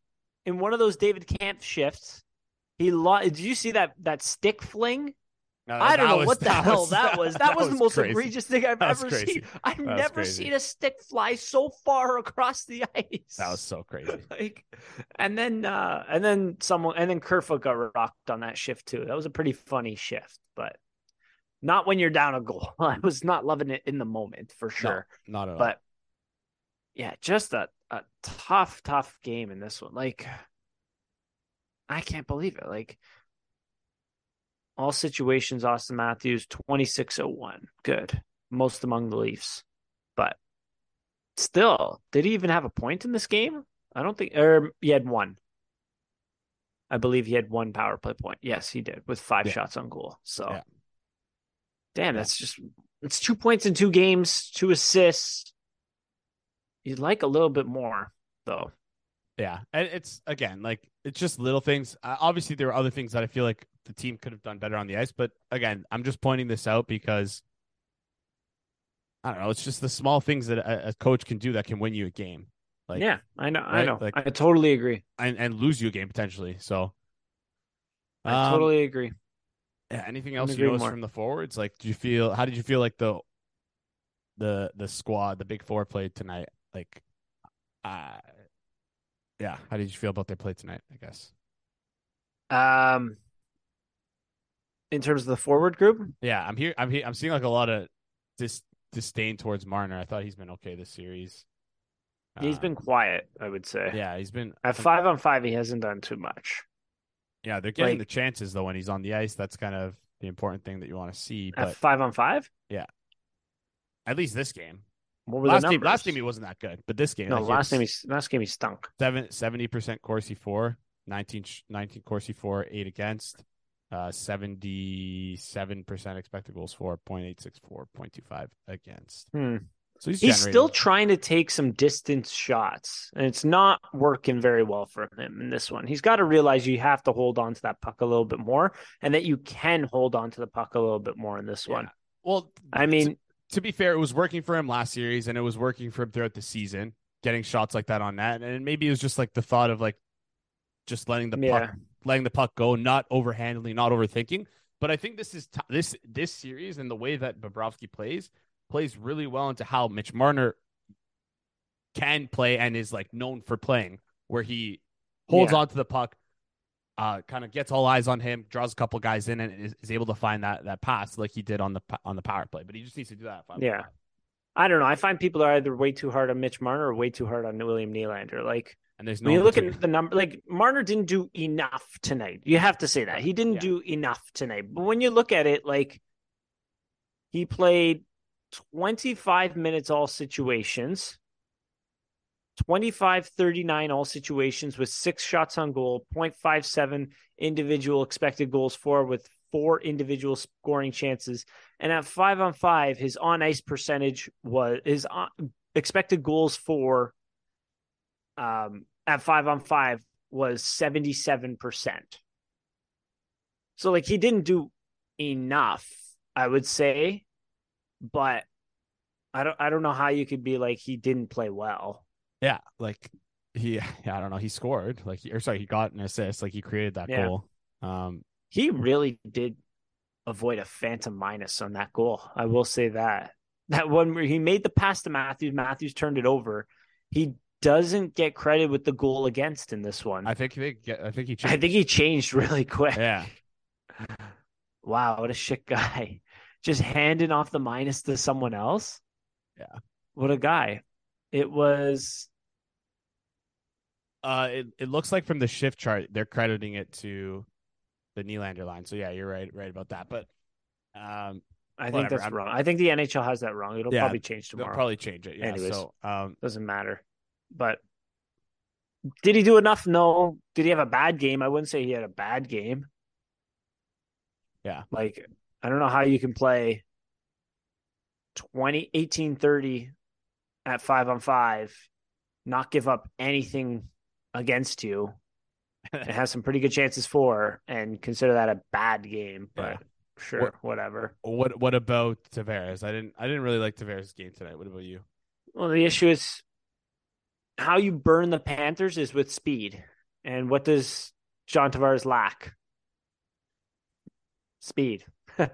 in one of those David Kampf shifts, he lost. Did you see that that stick fling? No, I don't know was, what the hell was, that was. That, that was, was, the most crazy. egregious thing I've ever crazy. seen. I've never crazy. seen a stick fly so far across the ice. That was so crazy. like, and then, uh, and then someone, and then Kerfoot got rocked on that shift too. That was a pretty funny shift, but not when you're down a goal. I was not loving it in the moment for sure. No, not at all. But yeah, just a, a tough, tough game in this one. Like, I can't believe it. Like, all situations, Auston Matthews, 2601. Good. Most among the Leafs. But still, did he even have a point in this game? I don't think, or he had one. I believe he had one power play point. Yes, he did with five yeah. shots on goal. So, yeah. damn, that's just, it's two points in two games, two assists. You'd like a little bit more, though. Yeah. And it's, again, like, it's just little things. Uh, obviously, there are other things that I feel like the team could have done better on the ice. But again, I'm just pointing this out because I don't know. It's just the small things that a, a coach can do that can win you a game. Like, yeah, I know, right? I know, like, I totally agree, and and lose you a game potentially. So, I um, totally agree. Yeah. Anything else you noticed from the forwards? Like, do you feel? How did you feel like the the the squad, the big four played tonight? Like, uh yeah. How did you feel about their play tonight? I guess. Um, in terms of the forward group. Yeah, I'm here. I'm here. I'm seeing like a lot of dis- disdain towards Marner. I thought he's been okay this series. He's uh, been quiet, I would say. Yeah, he's been at five on five. He hasn't done too much. Yeah, they're getting like, the chances though when he's on the ice. That's kind of the important thing that you want to see. But at five on five, yeah, at least this game. What were last the game? Last game he wasn't that good, but this game, no, last game he last game he stunk. Seven seventy percent Corsi for 19, 19 Corsi for eight against uh, 77% expected goals for, 0.864, 0.25 against. Hmm. So he's, he's still trying to take some distance shots, and it's not working very well for him in this one. He's got to realize you have to hold on to that puck a little bit more, and that you can hold on to the puck a little bit more in this yeah. one. Well, I mean, to, to, be fair, it was working for him last series, and it was working for him throughout the season, getting shots like that on net, and maybe it was just like the thought of like just letting the yeah. puck letting the puck go, not overhandling, not overthinking. But I think this is t- this this series and the way that Bobrovsky plays plays really well into how Mitch Marner can play and is like known for playing, where he holds yeah. on to the puck, uh, kind of gets all eyes on him, draws a couple guys in, and is, is, able to find that that pass like he did on the on the power play. But he just needs to do that. Yeah, I don't know. I find people are either way too hard on Mitch Marner or way too hard on William Nylander. Like and there's no. When you look at the number, like Marner didn't do enough tonight. You have to say that he didn't yeah. do enough tonight. But when you look at it, like he played 25 minutes all situations, 25 39 all situations with six shots on goal, 0.57 individual expected goals for with four individual scoring chances. And at five on five, his on ice percentage was his on, expected goals for um, at five on five was 77%. So like he didn't do enough, I would say, but I don't I don't know how you could be like he didn't play well. Yeah, like he yeah, I don't know, he scored like or sorry, he got an assist, like he created that yeah. goal. Um he really did avoid a phantom minus on that goal. I will say that. That one where he made the pass to Matthews, Matthews turned it over. He doesn't get credit with the goal against in this one. I think they I think he changed. I think he changed really quick. Yeah. Wow, what a shit guy. Just handing off the minus to someone else. Yeah. What a guy. It was uh it, it looks like from the shift chart they're crediting it to the Nylander line. So yeah, you're right right about that. But um I think that's I'm, wrong. I think the NHL has that wrong. It'll yeah, probably change tomorrow. They'll probably change it. Yeah. Anyways, so um doesn't matter. But did he do enough? No. Did he have a bad game? I wouldn't say he had a bad game. Yeah. Like, I don't know how you can play 20, 18, 30 at five on five, not give up anything against you. and have some pretty good chances for, and consider that a bad game. But yeah. sure, what, whatever. What What about Tavares? I didn't. I didn't really like Tavares' game tonight. What about you? Well, the issue is how you burn the Panthers is with speed. And what does John Tavares lack? Speed.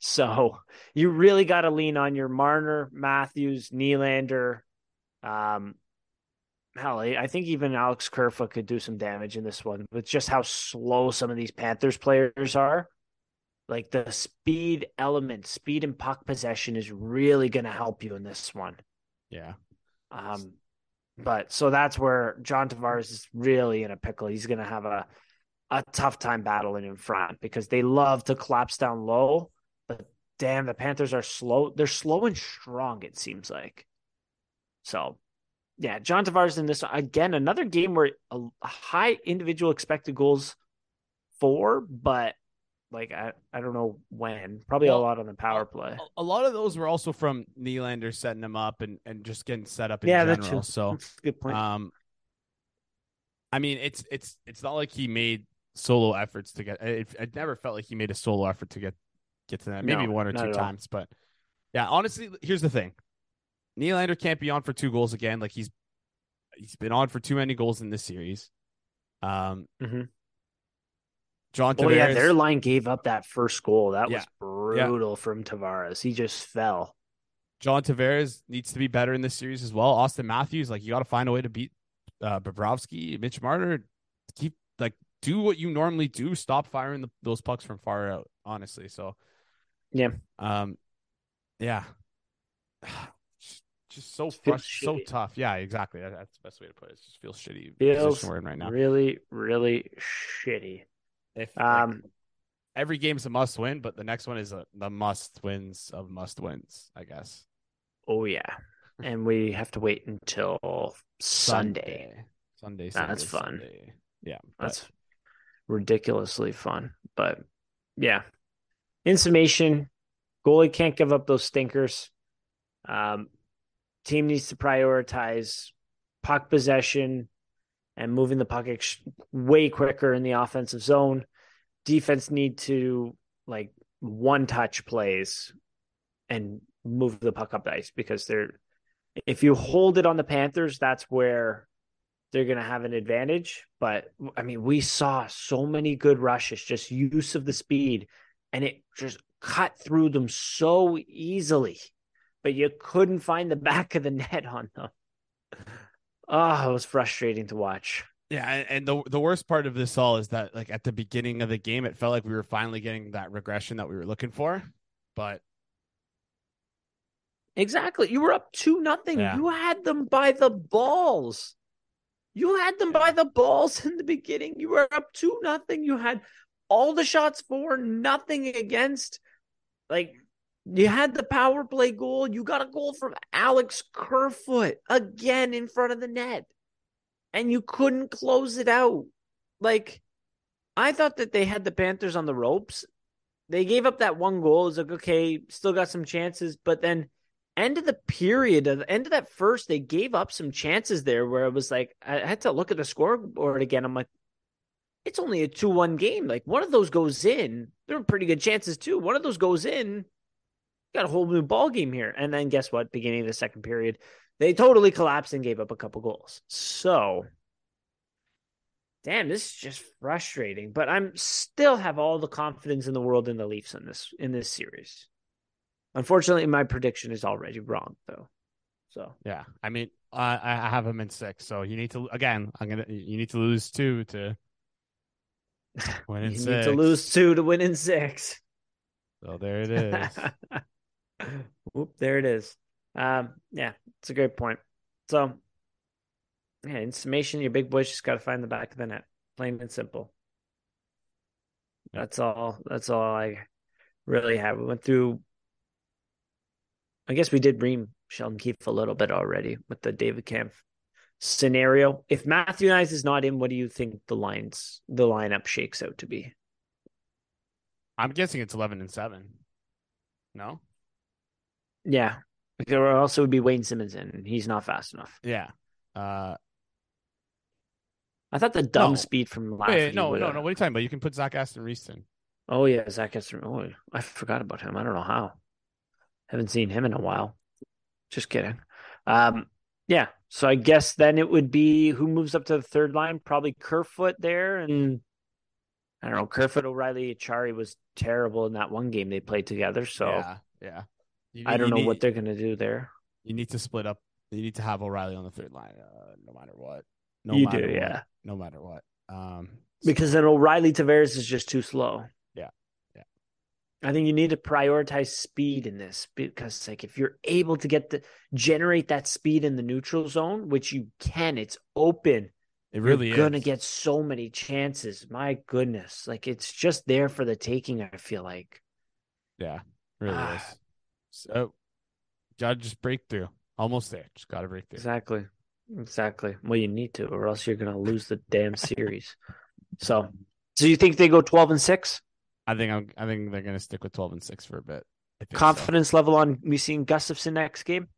so you really got to lean on your Marner, Matthews, Nylander. Um, hell, I think even Alex Kerfoot could do some damage in this one with just how slow some of these Panthers players are. Like the speed element, speed and puck possession is really going to help you in this one. Yeah. Um, but so that's where John Tavares is really in a pickle. He's going to have a a tough time battling in front because they love to collapse down low. But damn, the Panthers are slow. They're slow and strong. It seems like. So, yeah, John Tavares in this again another game where a, high individual expected goals for, but like I, I don't know when. Probably well, a lot on the power play. A, a, lot of those were also from Nylander setting them up and, and just getting set up in yeah, general. That's so that's good point. Um, I mean, it's it's it's not like he made solo efforts to get. It, it never felt like he made a solo effort to get get to that. Maybe no, one or two times, but yeah. Honestly, here's the thing: Nylander can't be on for two goals again. Like he's he's been on for too many goals in this series. Um, mm-hmm. John Tavares. Oh yeah, their line gave up that first goal. That yeah. was brutal yeah. from Tavares. He just fell. John Tavares needs to be better in this series as well. Auston Matthews, like you got to find a way to beat uh, Bobrovsky, Mitch Marner. Keep like do what you normally do. Stop firing the, those pucks from far out. Honestly, so yeah, um, yeah, just so frust- so tough. Yeah, exactly. That's the best way to put it. it just feels shitty. Feels we're in right now. Really, really shitty. If um, like, every game's a must win, but the next one is a, the must wins of must wins, I guess. Oh yeah, and we have to wait until Sunday. Sunday, Sunday that's fun. Sunday. Yeah, that's but... ridiculously fun. But yeah, in summation, goalie can't give up those stinkers. Um, team needs to prioritize puck possession, and moving the puck way quicker in the offensive zone. Defense need to like one touch plays and move the puck up the ice because they're if you hold it on the Panthers, that's where they're going to have an advantage. But I mean, we saw so many good rushes, just use of the speed, and it just cut through them so easily. But you couldn't find the back of the net on them. Oh, it was frustrating to watch. Yeah, and the the worst part of this all is that like at the beginning of the game, it felt like we were finally getting that regression that we were looking for, but exactly, you were up two nothing. Yeah. You had them by the balls. You had them by the balls in the beginning. You were up two nothing. You had all the shots for, nothing against. Like you had the power play goal. You got a goal from Alex Kerfoot again in front of the net. And you couldn't close it out. Like, I thought that they had the Panthers on the ropes. They gave up that one goal. It was like, okay, still got some chances. But then, end of the period, of the end of that first, they gave up some chances there where it was like, I had to look at the scoreboard again. I'm like, it's only a 2 1 game. Like, one of those goes in. There were pretty good chances, too. One of those goes in got a whole new ball game here. And then guess what? Beginning of the second period, they totally collapsed and gave up a couple goals. So, damn, this is just frustrating. But I'm still have all the confidence in the world in the Leafs in this in this series. Unfortunately, my prediction is already wrong, though. So yeah, I mean, I I have them in six. So you need to again. I'm gonna you need to lose two to win in you six. need to lose two to win in six. So there it is. Whoop, there it is. Um, yeah, it's a great point. So, yeah, in summation, your big boys just got to find the back of the net, plain and simple. That's all. That's all I really have. We went through. I guess we did ream Sheldon Keefe a little bit already with the David Kampf scenario. If Matthew Knies is not in, what do you think the lines the lineup shakes out to be? I'm guessing it's eleven and seven. No. Yeah, Or also would be Wayne Simmonds in, and he's not fast enough. Yeah. Uh, I thought the dumb No. speed from wait, Lafferty. no, no, no. What are you talking about? You can put Zach Aston-Reese in. Oh yeah, Zach Esther. Oh, I forgot about him. I don't know how. Haven't seen him in a while. Just kidding. Um, yeah. So I guess then it would be who moves up to the third line? Probably Kerfoot there, and I don't know. Kerfoot, O'Reilly, Acciari was terrible in that one game they played together. So yeah, yeah. You I don't know need- what they're gonna do there. You need to split up. You need to have O'Reilly on the third line, uh, no matter what. No You matter do, what. yeah. No matter what. Um, Because then O'Reilly Tavares is just too slow. Yeah. Yeah. I think you need to prioritize speed in this because like if you're able to get the generate that speed in the neutral zone, which you can, it's open. it really you're is gonna get so many chances. My goodness. Like it's just there for the taking, I feel like. Yeah, really Ah. is. So, uh, gotta just break through. Almost there. Just gotta break through. Exactly. Exactly. Well, you need to, or else you're gonna lose the damn series. So so you think they go twelve and six? I think I'm. I think they're gonna stick with twelve and six for a bit. I think so. Confidence level on me seeing Gustafsson next game?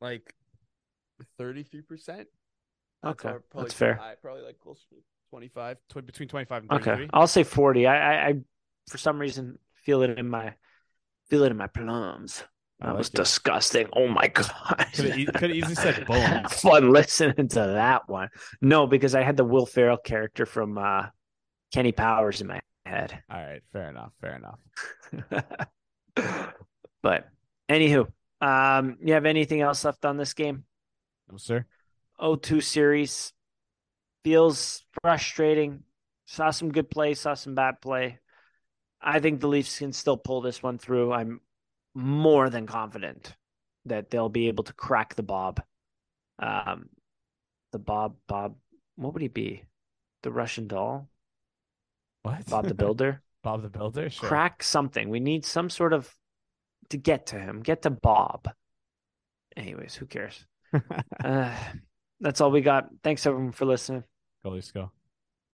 like thirty-three percent. Okay. That's fair. probably like close to 25, tw- between twenty-five and Okay. I'll say forty. I, I, I, for some reason, feel it in my, feel it in my plums. I That like was it. disgusting. Oh my god! Could have could have easily said bones. Fun listening to that one. No, because I had the Will Ferrell character from uh, Kenny Powers in my head. All right, fair enough. Fair enough. but anywho, um, you have anything else left on this game? No, sir. 0-2 series feels frustrating. Saw some good play, saw some bad play. I think the Leafs can still pull this one through. I'm more than confident that they'll be able to crack the Bob. Um, the Bob, Bob, what would he be? The Russian doll, What? Bob the Builder. Bob the Builder. Sure. Crack something. We need some sort of to get to him. Get to Bob. Anyways, who cares? uh, that's all we got. Thanks everyone for listening. Go, Leafs, go.